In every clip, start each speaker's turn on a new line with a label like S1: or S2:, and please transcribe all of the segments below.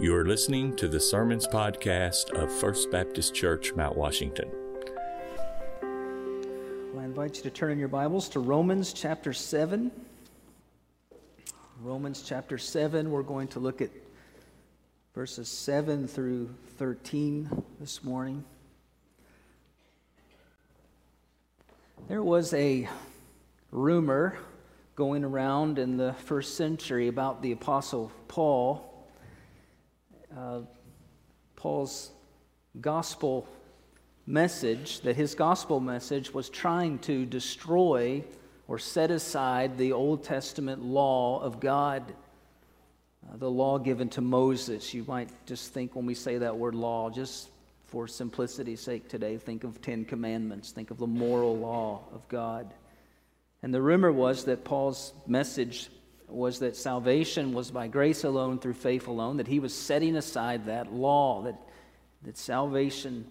S1: You are listening to the Sermons Podcast of First Baptist Church, Mount Washington.
S2: Well, I invite you to turn in your Bibles to Romans chapter 7. Romans chapter 7, we're going to look at verses 7 through 13 this morning. There was a rumor going around in the first century about the Apostle Paul. Uh, Paul's gospel message, that his gospel message was trying to destroy or set aside the Old Testament law of God, uh, the law given to Moses. You might just think when we say that word law, just for simplicity's sake today, think of Ten Commandments, think of the moral law of God. And the rumor was that Paul's message was that salvation was by grace alone, through faith alone, that he was setting aside that law, that, that salvation,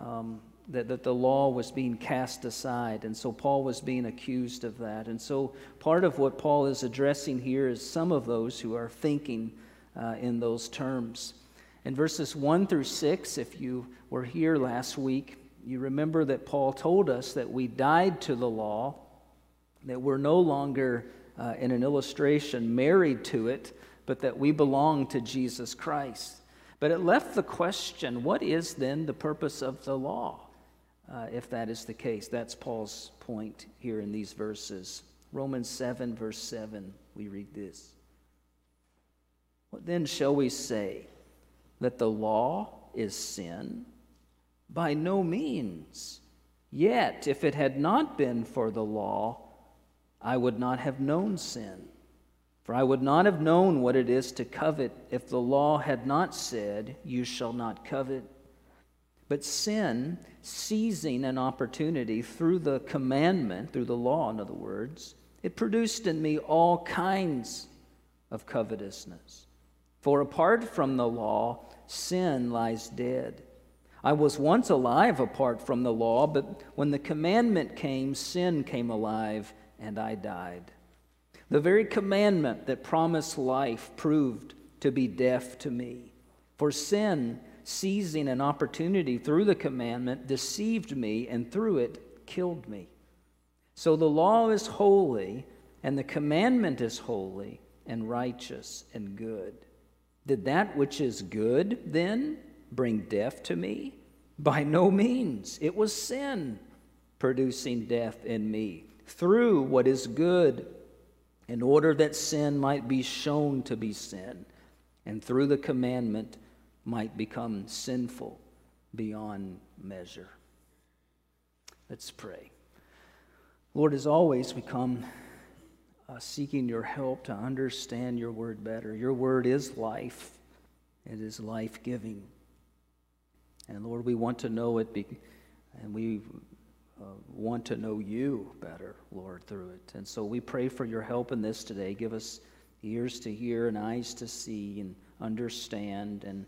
S2: um, that, that the law was being cast aside. And so Paul was being accused of that. And so part of what Paul is addressing here is some of those who are thinking uh, in those terms. In verses 1 through 6, if you were here last week, you remember that Paul told us that we died to the law that we're no longer, uh, in an illustration, married to it, but that we belong to Jesus Christ. But it left the question what is then the purpose of the law, uh, if that is the case? That's Paul's point here in these verses. Romans 7, verse 7, we read this. What then shall we say? That the law is sin? By no means. Yet, if it had not been for the law, I would not have known sin. For I would not have known what it is to covet if the law had not said, You shall not covet. But sin, seizing an opportunity through the commandment, through the law, in other words, it produced in me all kinds of covetousness. For apart from the law, sin lies dead. I was once alive apart from the law, but when the commandment came, sin came alive and I died. The very commandment that promised life proved to be deaf to me. For sin, seizing an opportunity through the commandment, deceived me and through it killed me. So the law is holy, and the commandment is holy and righteous and good. Did that which is good then bring death to me? By no means. It was sin producing death in me through what is good, in order that sin might be shown to be sin, and through the commandment might become sinful beyond measure. Let's pray. Lord, as always, we come uh, seeking your help to understand your word better. Your word is life, it is life giving. And Lord, we want to know it, be, and we uh, want to know you better, Lord, through it. And so we pray for your help in this today. Give us ears to hear and eyes to see and understand, and,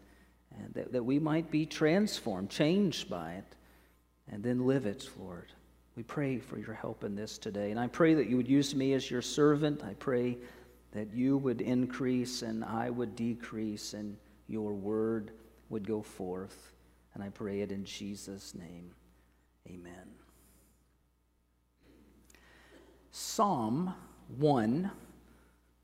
S2: and that, that we might be transformed, changed by it, and then live it, Lord. We pray for your help in this today. And I pray that you would use me as your servant. I pray that you would increase and I would decrease, and your word would go forth. And I pray it in Jesus' name. Amen. Psalm 1,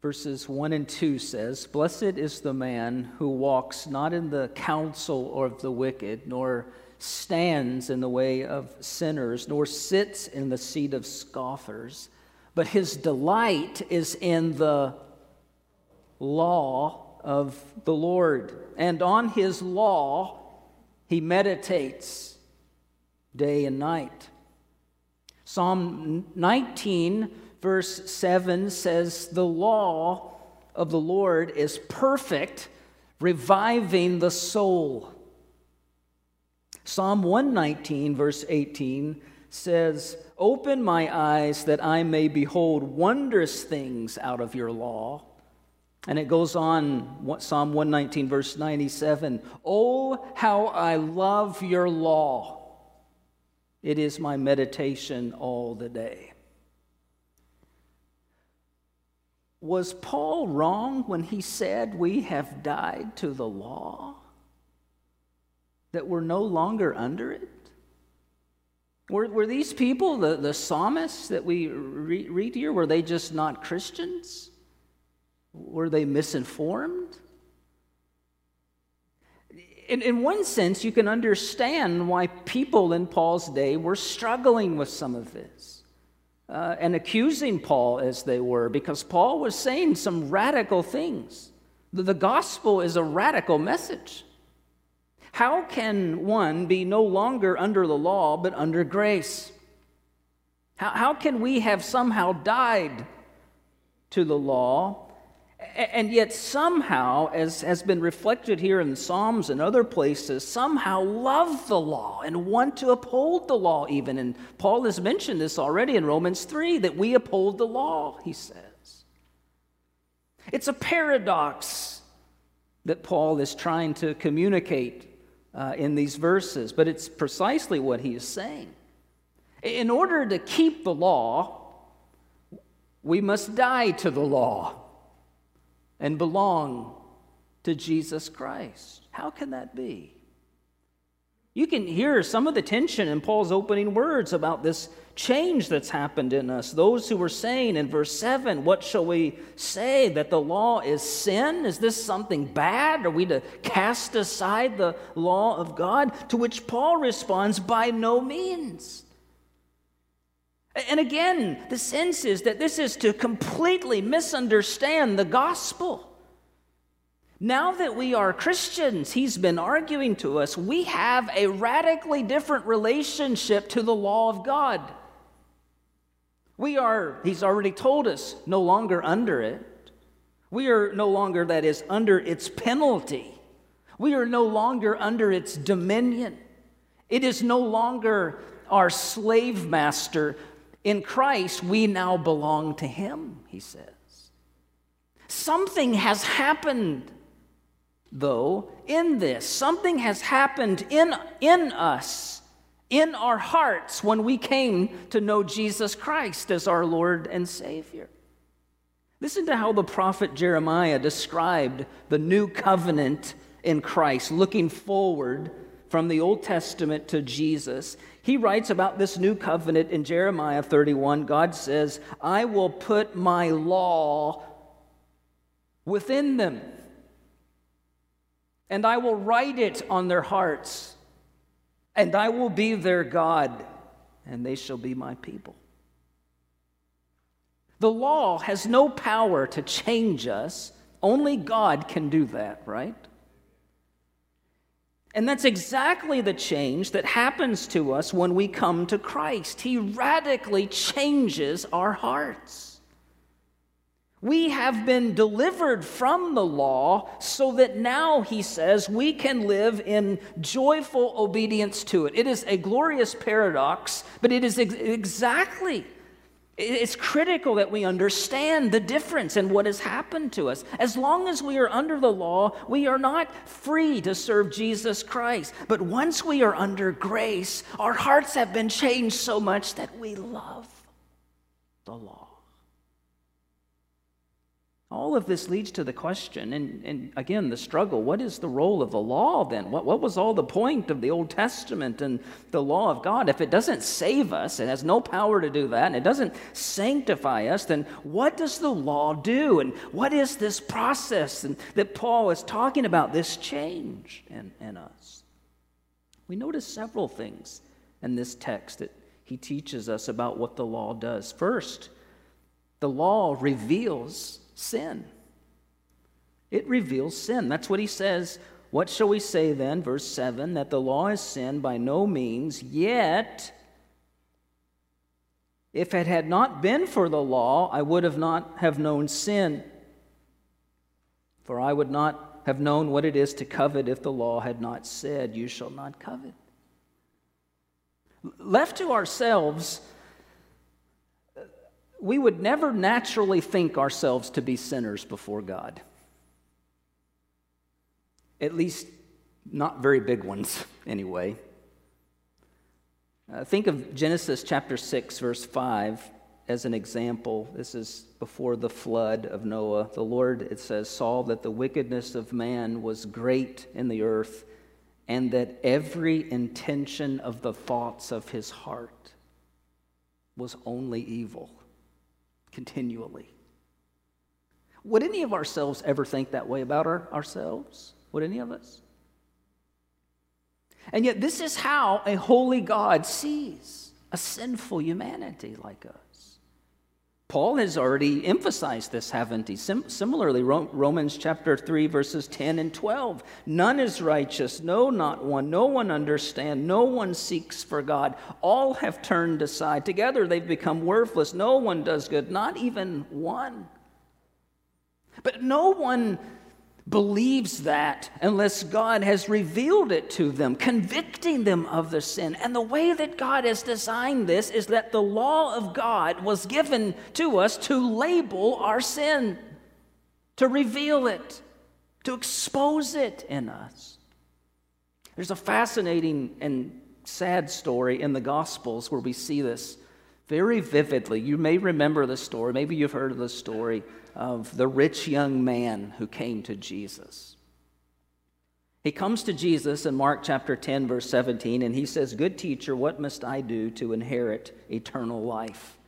S2: verses 1 and 2 says, Blessed is the man who walks not in the counsel of the wicked, nor stands in the way of sinners, nor sits in the seat of scoffers, but his delight is in the law of the Lord. And on his law he meditates day and night. Psalm 19, verse 7 says, The law of the Lord is perfect, reviving the soul. Psalm 119, verse 18 says, Open my eyes that I may behold wondrous things out of your law. And it goes on, Psalm 119, verse 97 Oh, how I love your law. It is my meditation all the day. Was Paul wrong when he said we have died to the law? That we're no longer under it? Were, were these people, the, the psalmists that we re- read here, were they just not Christians? Were they misinformed? In, in one sense, you can understand why people in Paul's day were struggling with some of this uh, and accusing Paul as they were, because Paul was saying some radical things. The, the gospel is a radical message. How can one be no longer under the law but under grace? How, how can we have somehow died to the law and yet somehow, as has been reflected here in the Psalms and other places, somehow love the law and want to uphold the law even. And Paul has mentioned this already in Romans 3 that we uphold the law, he says. It's a paradox that Paul is trying to communicate uh, in these verses, but it's precisely what he is saying. In order to keep the law, we must die to the law and belong to Jesus Christ. How can that be? You can hear some of the tension in Paul's opening words about this change that's happened in us. Those who were saying in verse 7, What shall we say? That the law is sin? Is this something bad? Are we to cast aside the law of God? To which Paul responds, By no means. And again, the sense is that this is to completely misunderstand the gospel. Now that we are Christians, he's been arguing to us, we have a radically different relationship to the law of God. We are, he's already told us, no longer under it. We are no longer, that is, under its penalty. We are no longer under its dominion. It is no longer our slave master. In Christ, we now belong to him, he says. Something has happened though, in this. Something has happened in, in us, in our hearts, when we came to know Jesus Christ as our Lord and Savior. Listen to how the prophet Jeremiah described the new covenant in Christ, looking forward from the Old Testament to Jesus. He writes about this new covenant in Jeremiah 31. God says, I will put my law within them and I will write it on their hearts, and I will be their God, and they shall be my people. The law has no power to change us. Only God can do that, right? And that's exactly the change that happens to us when we come to Christ. He radically changes our hearts. We have been delivered from the law so that now, he says, we can live in joyful obedience to it. It is a glorious paradox, but it is ex- exactly, it's critical that we understand the difference and what has happened to us. As long as we are under the law, we are not free to serve Jesus Christ. But once we are under grace, our hearts have been changed so much that we love the law. All of this leads to the question, and, and again, the struggle what is the role of the law then? What, what was all the point of the Old Testament and the law of God? If it doesn't save us, it has no power to do that, and it doesn't sanctify us, then what does the law do? And what is this process and, that Paul is talking about, this change in, in us? We notice several things in this text that he teaches us about what the law does. First, the law reveals sin. It reveals sin. That's what he says. What shall we say then? Verse 7 that the law is sin by no means, yet, if it had not been for the law, I would have not have known sin. For I would not have known what it is to covet if the law had not said, You shall not covet. Left to ourselves, we would never naturally think ourselves to be sinners before God. At least, not very big ones, anyway. Uh, think of Genesis chapter 6, verse 5. as an example. This is before the flood of Noah. The Lord, it says, saw that the wickedness of man was great in the earth, and that every intention of the thoughts of his heart was only evil continually. Would any of ourselves ever think that way about our, ourselves? Would any of us? And yet, this is how a holy God sees a sinful humanity like us. Paul has already emphasized this, haven't he? Sim- similarly, Ro- Romans chapter 3, verses 10 and 12. None is righteous, no, not one. No one understands, no one seeks for God. All have turned aside. Together they've become worthless. No one does good, not even one. But no one believes that unless God has revealed it to them, convicting them of the sin. And the way that God has designed this is that the law of God was given to us to label our sin, to reveal it, to expose it in us. There's a fascinating and sad story in the Gospels where we see this very vividly. You may remember the story, maybe you've heard of the story of the rich young man who came to Jesus. He comes to Jesus in Mark chapter 10, verse 17, and he says, Good teacher, what must I do to inherit eternal life?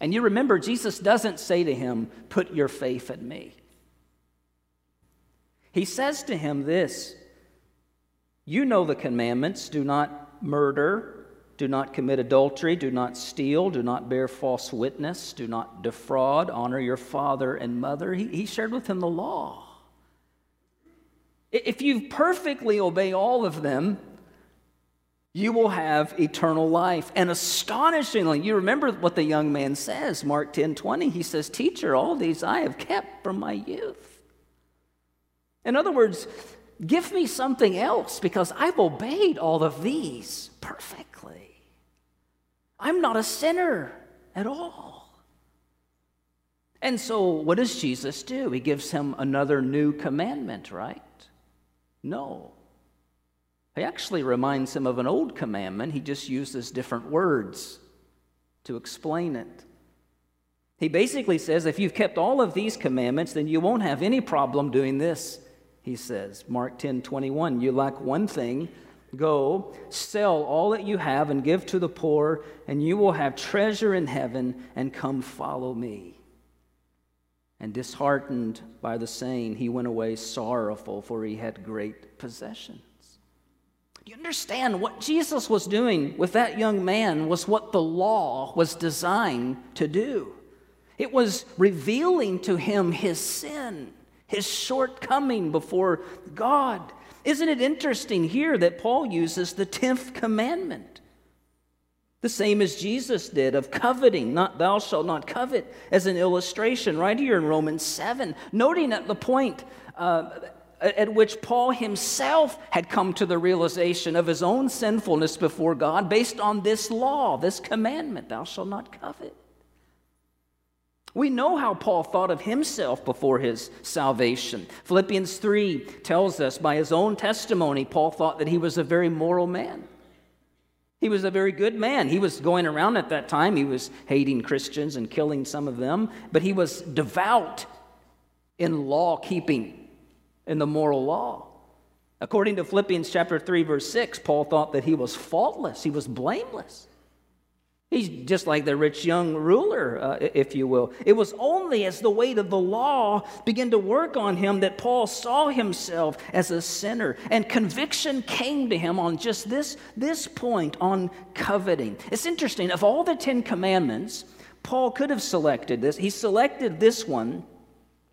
S2: And you remember, Jesus doesn't say to him, Put your faith in me. He says to him this You know the commandments do not murder, do not commit adultery, do not steal, do not bear false witness, do not defraud, honor your father and mother. He, he shared with him the law. If you perfectly obey all of them, you will have eternal life. And astonishingly, you remember what the young man says, Mark 10 20. He says, Teacher, all these I have kept from my youth. In other words, give me something else because I've obeyed all of these perfectly. I'm not a sinner at all. And so, what does Jesus do? He gives him another new commandment, right? No. He actually reminds him of an old commandment. He just uses different words to explain it. He basically says, if you've kept all of these commandments, then you won't have any problem doing this, he says. Mark 10 21. You lack one thing. Go, sell all that you have and give to the poor, and you will have treasure in heaven, and come follow me. And disheartened by the saying, he went away sorrowful, for he had great possessions. Do You understand what Jesus was doing with that young man was what the law was designed to do. It was revealing to him his sin, his shortcoming before God. Isn't it interesting here that Paul uses the 10th commandment? The same as Jesus did of coveting, not thou shalt not covet, as an illustration right here in Romans 7, noting at the point uh, at which Paul himself had come to the realization of his own sinfulness before God based on this law, this commandment, thou shalt not covet. We know how Paul thought of himself before his salvation. Philippians 3 tells us by his own testimony, Paul thought that he was a very moral man. He was a very good man. He was going around at that time, he was hating Christians and killing some of them, but he was devout in law keeping, in the moral law. According to Philippians chapter 3 verse 6, Paul thought that he was faultless, he was blameless. He's just like the rich young ruler, uh, if you will. It was only as the weight of the law began to work on him that Paul saw himself as a sinner, and conviction came to him on just this, this point on coveting. It's interesting, of all the Ten Commandments, Paul could have selected this. He selected this one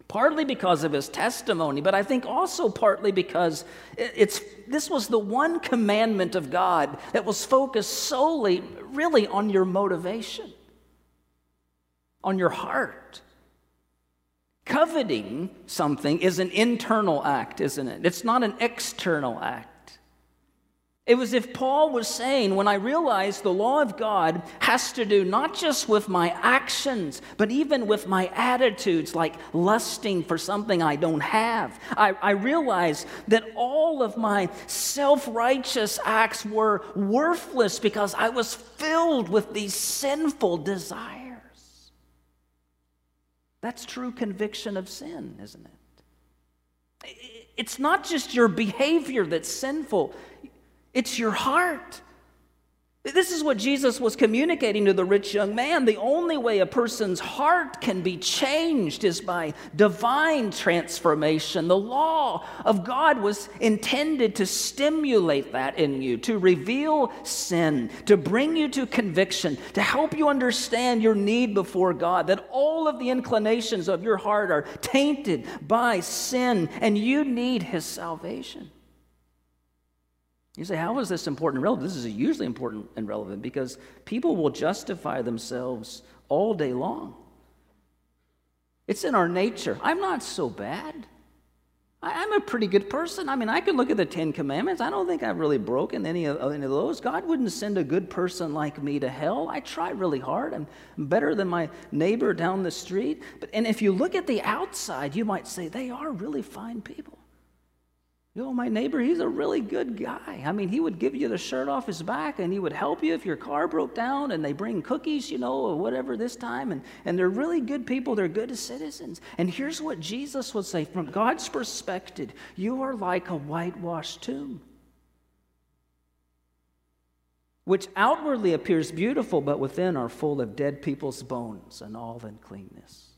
S2: partly because of his testimony, but I think also partly because it's, this was the one commandment of God that was focused solely, really, on your motivation, on your heart. Coveting something is an internal act, isn't it? It's not an external act. It was if Paul was saying, when I realized the law of God has to do not just with my actions, but even with my attitudes, like lusting for something I don't have. I, I realized that all of my self righteous acts were worthless because I was filled with these sinful desires. That's true conviction of sin, isn't it? It's not just your behavior that's sinful, it's your heart. This is what Jesus was communicating to the rich young man. The only way a person's heart can be changed is by divine transformation. The law of God was intended to stimulate that in you, to reveal sin, to bring you to conviction, to help you understand your need before God, that all of the inclinations of your heart are tainted by sin, and you need His salvation. You say, how is this important and relevant? This is usually important and relevant because people will justify themselves all day long. It's in our nature. I'm not so bad. I'm a pretty good person. I mean, I can look at the Ten Commandments. I don't think I've really broken any of, any of those. God wouldn't send a good person like me to hell. I try really hard. I'm better than my neighbor down the street. But, and if you look at the outside, you might say they are really fine people. You know, my neighbor, he's a really good guy. I mean, he would give you the shirt off his back and he would help you if your car broke down and they bring cookies, you know, or whatever this time. And, and they're really good people. They're good citizens. And here's what Jesus would say from God's perspective you are like a whitewashed tomb, which outwardly appears beautiful, but within are full of dead people's bones and all uncleanness.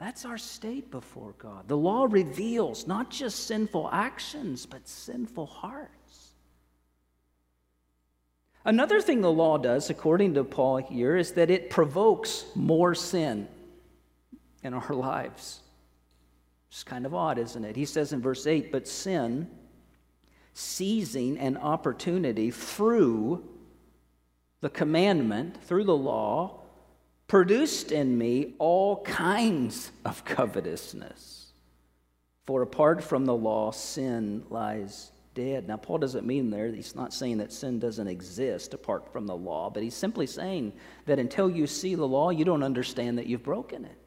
S2: That's our state before God. The law reveals not just sinful actions, but sinful hearts. Another thing the law does, according to Paul here, is that it provokes more sin in our lives. It's kind of odd, isn't it? He says in verse 8, but sin, seizing an opportunity through the commandment, through the law, produced in me all kinds of covetousness. For apart from the law, sin lies dead. Now, Paul doesn't mean there, he's not saying that sin doesn't exist apart from the law, but he's simply saying that until you see the law, you don't understand that you've broken it.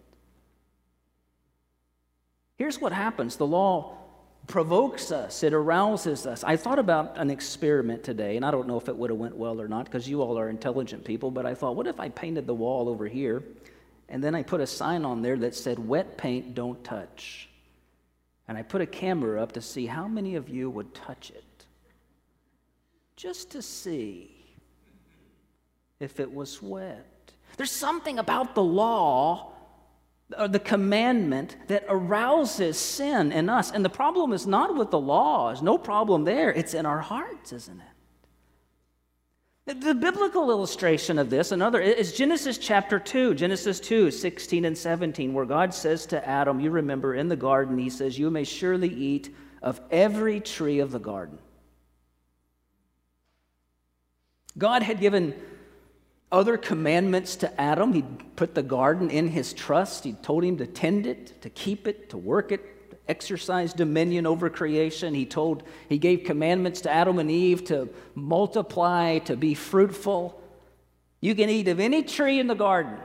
S2: Here's what happens the law provokes us, it arouses us. I thought about an experiment today, and I don't know if it would have went well or not because you all are intelligent people, but I thought, what if I painted the wall over here and then I put a sign on there that said, wet paint, don't touch. And I put a camera up to see how many of you would touch it. Just to see if it was wet. There's something about the law or the commandment that arouses sin in us. And the problem is not with the laws, no problem there. It's in our hearts, isn't it? The biblical illustration of this, another, is Genesis chapter 2, Genesis 2, 16 and 17, where God says to Adam, you remember in the garden, he says, You may surely eat of every tree of the garden. God had given other commandments to Adam. He put the garden in his trust. He told him to tend it, to keep it, to work it, to exercise dominion over creation. He told he gave commandments to Adam and Eve to multiply, to be fruitful. You can eat of any tree in the garden.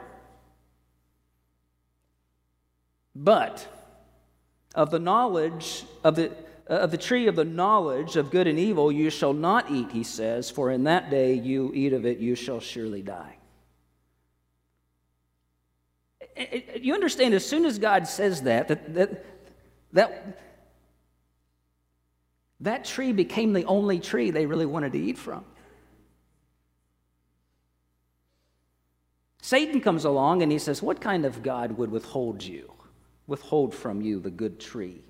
S2: But of the knowledge of the Uh, of the tree of the knowledge of good and evil you shall not eat, he says, for in that day you eat of it, you shall surely die. You understand, as soon as God says that, that, that, that, that tree became the only tree they really wanted to eat from. Satan comes along and he says, What kind of God would withhold you, withhold from you the good tree?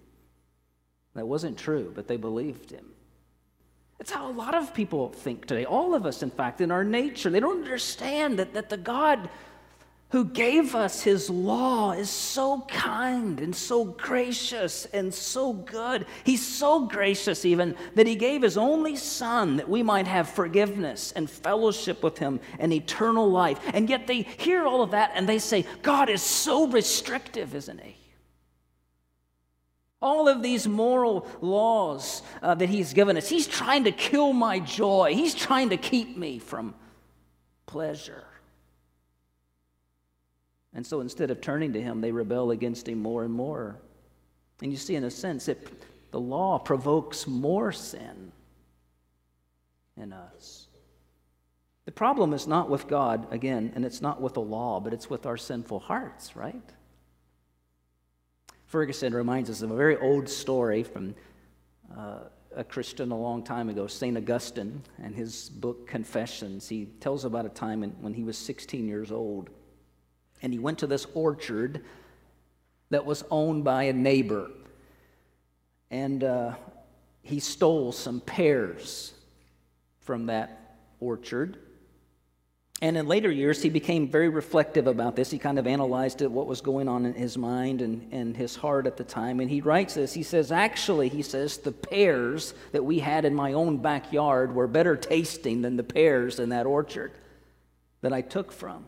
S2: That wasn't true, but they believed him. That's how a lot of people think today. All of us, in fact, in our nature. They don't understand that, that the God who gave us his law is so kind and so gracious and so good. He's so gracious, even, that he gave his only son that we might have forgiveness and fellowship with him and eternal life. And yet they hear all of that and they say, God is so restrictive, isn't he? All of these moral laws uh, that he's given us, he's trying to kill my joy. He's trying to keep me from pleasure. And so instead of turning to him, they rebel against him more and more. And you see, in a sense, it, the law provokes more sin in us. The problem is not with God, again, and it's not with the law, but it's with our sinful hearts, right? Ferguson reminds us of a very old story from uh, a Christian a long time ago, St. Augustine, and his book Confessions. He tells about a time when he was 16 years old, and he went to this orchard that was owned by a neighbor. And uh, he stole some pears from that orchard. And in later years, he became very reflective about this. He kind of analyzed it, what was going on in his mind and, and his heart at the time. And he writes this. He says, Actually, he says, the pears that we had in my own backyard were better tasting than the pears in that orchard that I took from.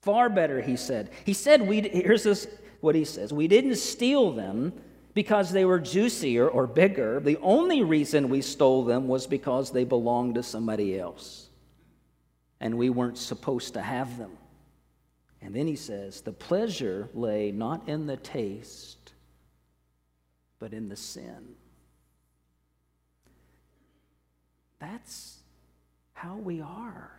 S2: Far better, he said. He said, we, here's this, what he says We didn't steal them because they were juicier or bigger. The only reason we stole them was because they belonged to somebody else and we weren't supposed to have them. And then he says, the pleasure lay not in the taste, but in the sin. That's how we are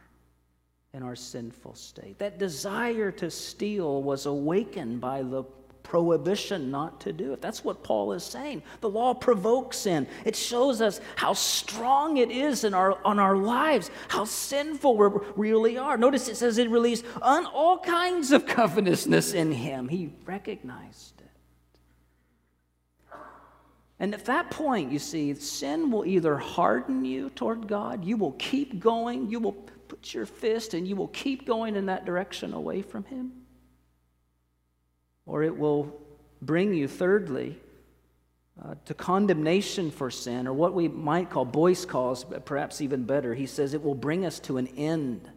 S2: in our sinful state. That desire to steal was awakened by the prohibition not to do it. That's what Paul is saying. The law provokes sin. It shows us how strong it is in our on our lives, how sinful we really are. Notice it says it released on all kinds of covetousness in him. He recognized it. And at that point, you see, sin will either harden you toward God, you will keep going, you will put your fist and you will keep going in that direction away from Him or it will bring you, thirdly, uh, to condemnation for sin, or what we might call, Boice calls, but perhaps even better. He says it will bring us to an end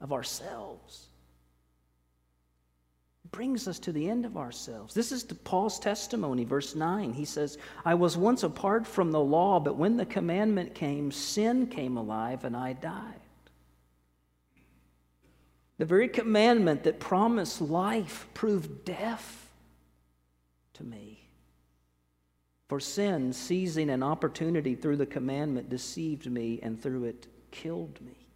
S2: of ourselves. It brings us to the end of ourselves. This is Paul's testimony, verse 9. He says, I was once apart from the law, but when the commandment came, sin came alive and I died. The very commandment that promised life proved death to me. For sin, seizing an opportunity through the commandment, deceived me and through it killed me.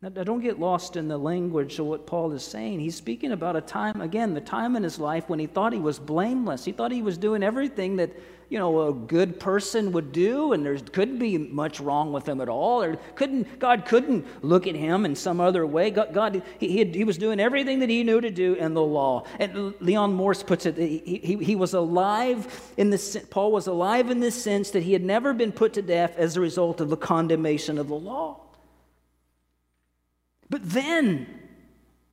S2: Now, don't get lost in the language of what Paul is saying. He's speaking about a time, again, the time in his life when he thought he was blameless. He thought he was doing everything that you know, a good person would do, and there couldn't be much wrong with him at all. Or couldn't God couldn't look at him in some other way. God, God he, he, was doing everything that he knew to do in the law. And Leon Morris puts it, he, he, he was alive in the Paul was alive in the sense that he had never been put to death as a result of the condemnation of the law. But then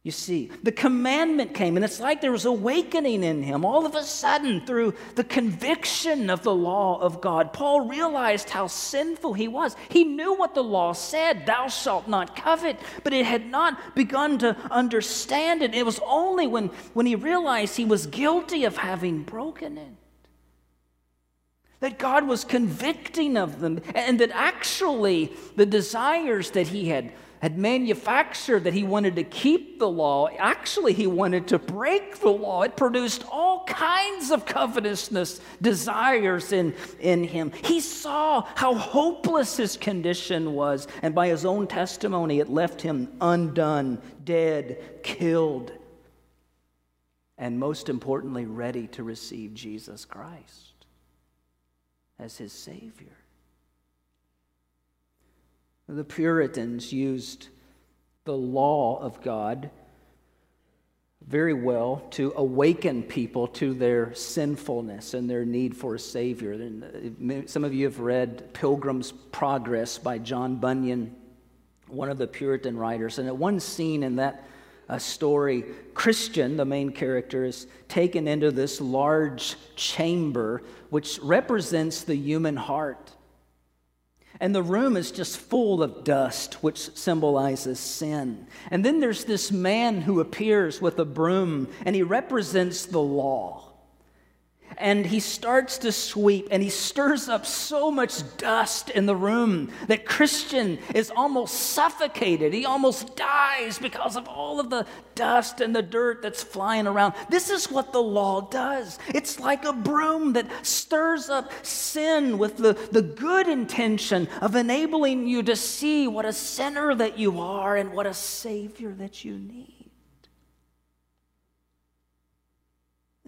S2: you see, the commandment came, and it's like there was awakening in him. All of a sudden, through the conviction of the law of God, Paul realized how sinful he was. He knew what the law said, thou shalt not covet, but it had not begun to understand it. It was only when, when he realized he was guilty of having broken it that God was convicting of them, and that actually the desires that he had had manufactured that he wanted to keep the law. Actually, he wanted to break the law. It produced all kinds of covetousness, desires in, in him. He saw how hopeless his condition was, and by his own testimony, it left him undone, dead, killed, and most importantly, ready to receive Jesus Christ as his Savior. The Puritans used the law of God very well to awaken people to their sinfulness and their need for a Savior. Uh, some of you have read Pilgrim's Progress by John Bunyan, one of the Puritan writers. And at one scene in that uh, story, Christian, the main character, is taken into this large chamber which represents the human heart. And the room is just full of dust, which symbolizes sin. And then there's this man who appears with a broom, and he represents the law. And he starts to sweep and he stirs up so much dust in the room that Christian is almost suffocated. He almost dies because of all of the dust and the dirt that's flying around. This is what the law does. It's like a broom that stirs up sin with the, the good intention of enabling you to see what a sinner that you are and what a Savior that you need.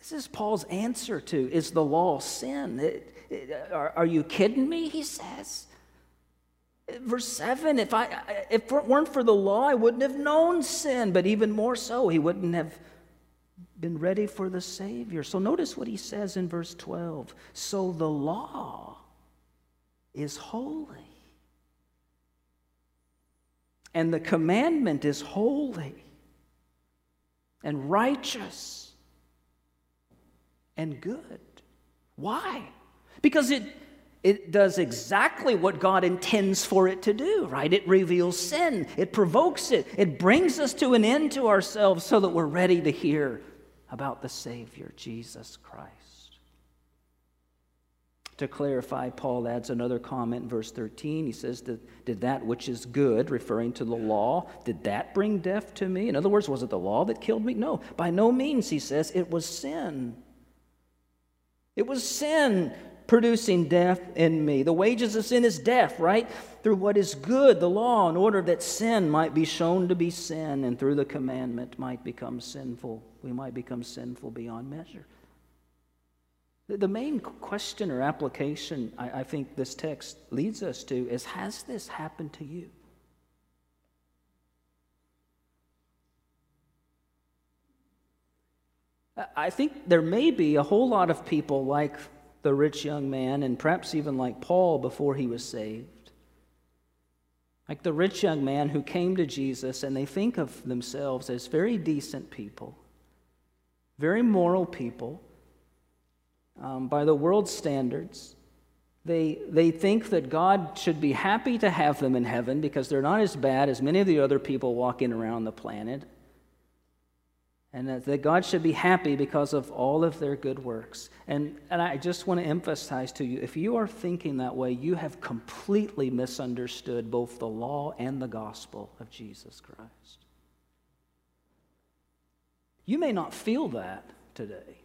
S2: This is Paul's answer to is the law sin? It, it, are, are you kidding me? He says. Verse 7 if, I, if it weren't for the law, I wouldn't have known sin, but even more so, he wouldn't have been ready for the Savior. So notice what he says in verse 12. So the law is holy, and the commandment is holy and righteous and good. Why? Because it, it does exactly what God intends for it to do, right? It reveals sin, it provokes it, it brings us to an end to ourselves so that we're ready to hear about the Savior, Jesus Christ. To clarify, Paul adds another comment in verse 13. He says, Did that which is good, referring to the law, did that bring death to me? In other words, was it the law that killed me? No, by no means, he says, it was sin. It was sin producing death in me. The wages of sin is death, right? Through what is good, the law, in order that sin might be shown to be sin, and through the commandment might become sinful. We might become sinful beyond measure. The main question or application I, think this text leads us to is Has this happened to you? I think there may be a whole lot of people like the rich young man, and perhaps even like Paul before he was saved. Like the rich young man who came to Jesus and they think of themselves as very decent people, very moral people um, by the world's standards. They, they think that God should be happy to have them in heaven because they're not as bad as many of the other people walking around the planet and that God should be happy because of all of their good works. And, and I just want to emphasize to you if you are thinking that way, you have completely misunderstood both the law and the gospel of Jesus Christ. You may not feel that today,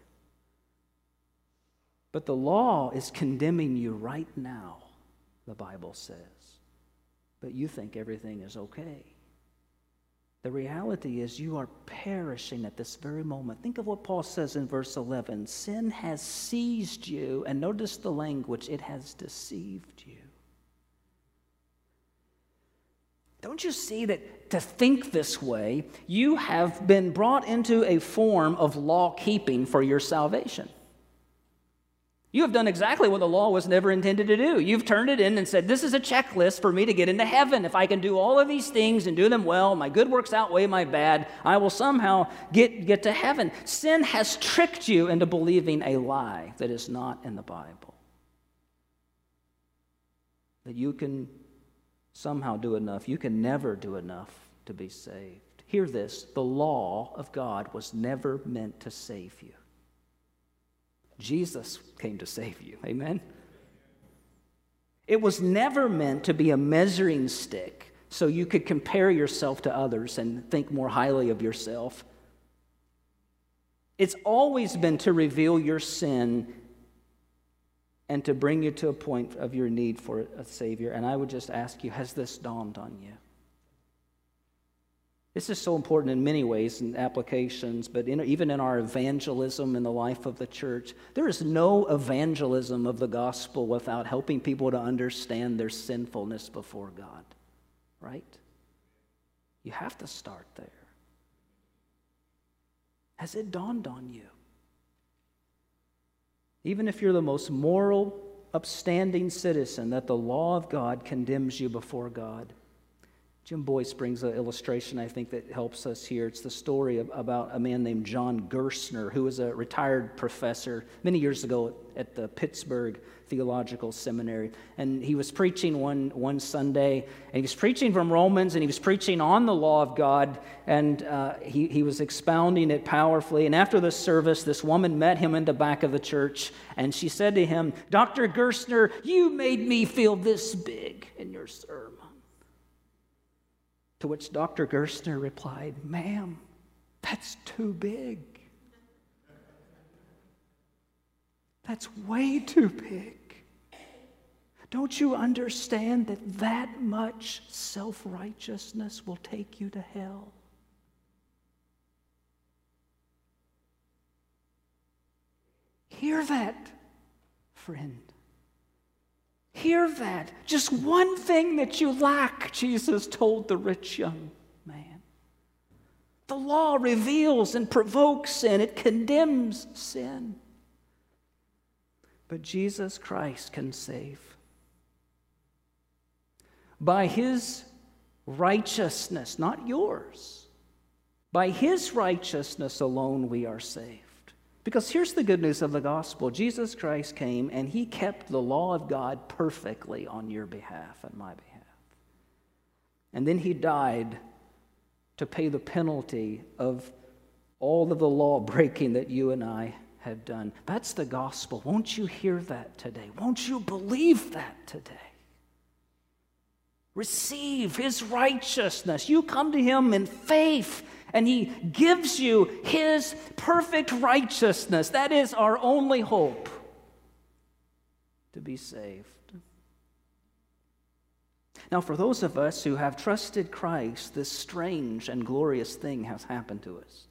S2: but the law is condemning you right now, the Bible says. But you think everything is okay. The reality is, you are perishing at this very moment. Think of what Paul says in verse 11 Sin has seized you, and notice the language, it has deceived you. Don't you see that to think this way, you have been brought into a form of law keeping for your salvation? You have done exactly what the law was never intended to do. You've turned it in and said, This is a checklist for me to get into heaven. If I can do all of these things and do them well, my good works outweigh my bad, I will somehow get, get to heaven. Sin has tricked you into believing a lie that is not in the Bible. That you can somehow do enough. You can never do enough to be saved. Hear this the law of God was never meant to save you. Jesus came to save you. Amen? It was never meant to be a measuring stick so you could compare yourself to others and think more highly of yourself. It's always been to reveal your sin and to bring you to a point of your need for a Savior. And I would just ask you, has this dawned on you? This is so important in many ways and applications, but in, even in our evangelism in the life of the church, there is no evangelism of the gospel without helping people to understand their sinfulness before God, right? You have to start there. Has it dawned on you? Even if you're the most moral, upstanding citizen, that the law of God condemns you before God. Jim Boice brings an illustration I think that helps us here. It's the story of, about a man named John Gerstner, who was a retired professor many years ago at the Pittsburgh Theological Seminary. And he was preaching one, one Sunday, and he was preaching from Romans, and he was preaching on the law of God, and uh, he, he was expounding it powerfully. And after the service, this woman met him in the back of the church, and she said to him, Dr. Gerstner, you made me feel this big in your sermon. To which Dr. Gerstner replied, Ma'am, that's too big. That's way too big. Don't you understand that that much self righteousness will take you to hell? Hear that, friend. Hear that. Just one thing that you lack, Jesus told the rich young man. The law reveals and provokes sin, it condemns sin. But Jesus Christ can save. By his righteousness, not yours, by his righteousness alone we are saved. Because here's the good news of the gospel Jesus Christ came and he kept the law of God perfectly on your behalf and my behalf. And then he died to pay the penalty of all of the law breaking that you and I have done. That's the gospel. Won't you hear that today? Won't you believe that today? Receive his righteousness. You come to him in faith and he gives you his perfect righteousness. That is our only hope to be saved. Now, for those of us who have trusted Christ, this strange and glorious thing has happened to us.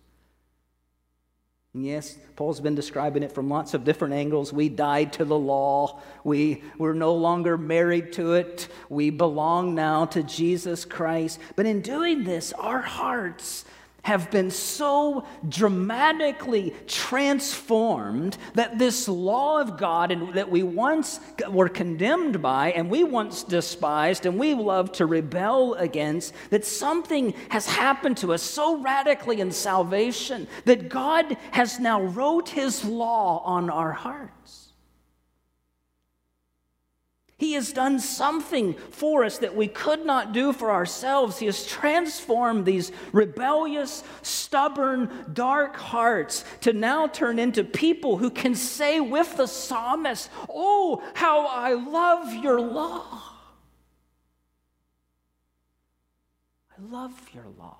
S2: Yes, Paul's been describing it from lots of different angles. We died to the law. We, we're no longer married to it. We belong now to Jesus Christ. But in doing this, our hearts have been so dramatically transformed that this law of God and that we once were condemned by and we once despised and we loved to rebel against that something has happened to us so radically in salvation that God has now wrote his law on our hearts. He has done something for us that we could not do for ourselves. He has transformed these rebellious, stubborn, dark hearts to now turn into people who can say with the psalmist, Oh, how I love your law. I love your law.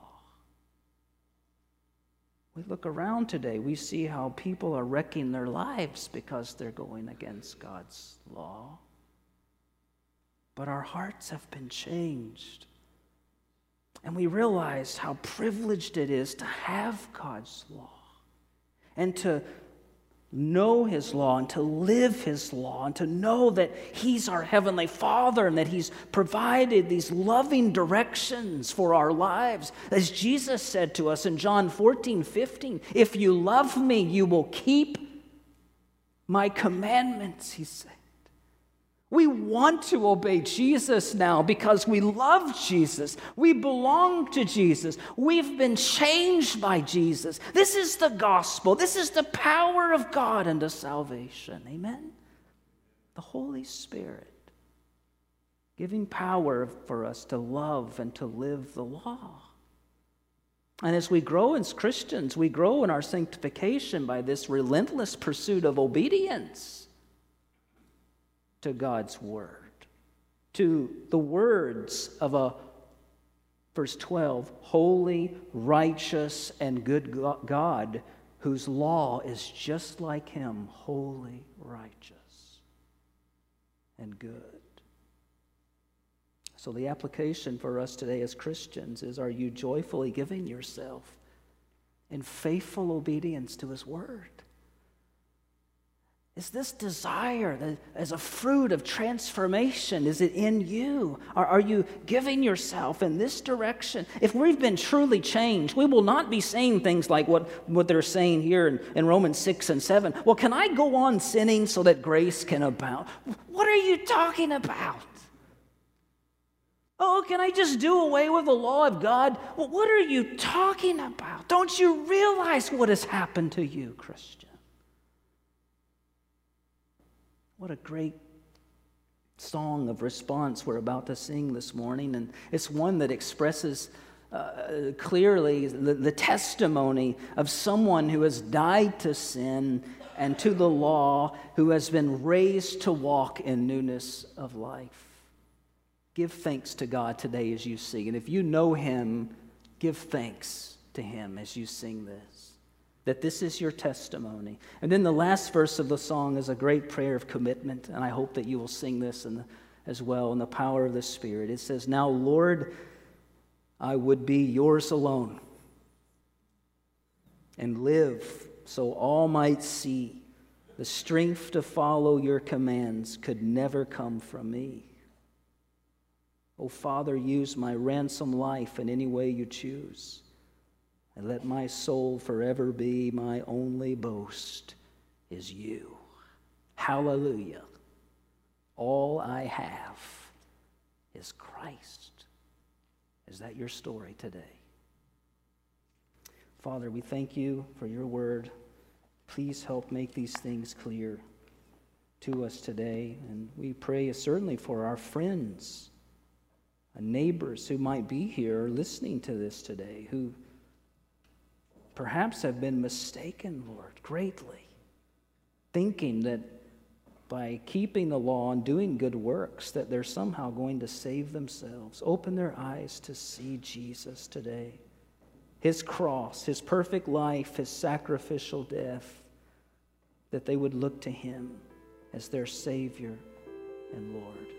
S2: We look around today, we see how people are wrecking their lives because they're going against God's law but our hearts have been changed. And we realize how privileged it is to have God's law and to know His law and to live His law and to know that He's our Heavenly Father and that He's provided these loving directions for our lives. As Jesus said to us in John 14, 15, if you love me, you will keep my commandments, He said. We want to obey Jesus now because we love Jesus. We belong to Jesus. We've been changed by Jesus. This is the gospel. This is the power of God unto salvation. Amen? The Holy Spirit giving power for us to love and to live the law. And as we grow as Christians, we grow in our sanctification by this relentless pursuit of obedience to God's word, to the words of a, verse 12, holy, righteous, and good God, whose law is just like him, holy, righteous, and good. So, the application for us today as Christians is are you joyfully giving yourself in faithful obedience to His Word? Is this desire that as a fruit of transformation? Is it in you? Or are you giving yourself in this direction? If we've been truly changed, we will not be saying things like what, what they're saying here in, in Romans 6 and 7. Well, can I go on sinning so that grace can abound? What are you talking about? Oh, can I just do away with the law of God? Well, what are you talking about? Don't you realize what has happened to you, Christian? What a great song of response we're about to sing this morning. And it's one that expresses uh, clearly the, the testimony of someone who has died to sin and to the law, who has been raised to walk in newness of life. Give thanks to God today as you sing. And if you know Him, give thanks to Him as you sing this. That this is your testimony. And then the last verse of the song is a great prayer of commitment. And I hope that you will sing this the, as well in the power of the Spirit. It says, Now, Lord, I would be yours alone and live so all might see the strength to follow your commands could never come from me. Oh, Father, use my ransom life in any way you choose. And let my soul forever be my only boast is you. Hallelujah. All I have is Christ. Is that your story today? Father, we thank you for your word. Please help make these things clear to us today. And we pray certainly for our friends and neighbors who might be here listening to this today who perhaps have been mistaken, Lord, greatly, thinking that by keeping the law and doing good works that they're somehow going to save themselves. Open their eyes to see Jesus today. His cross, his perfect life, his sacrificial death, that they would look to him as their Savior and Lord.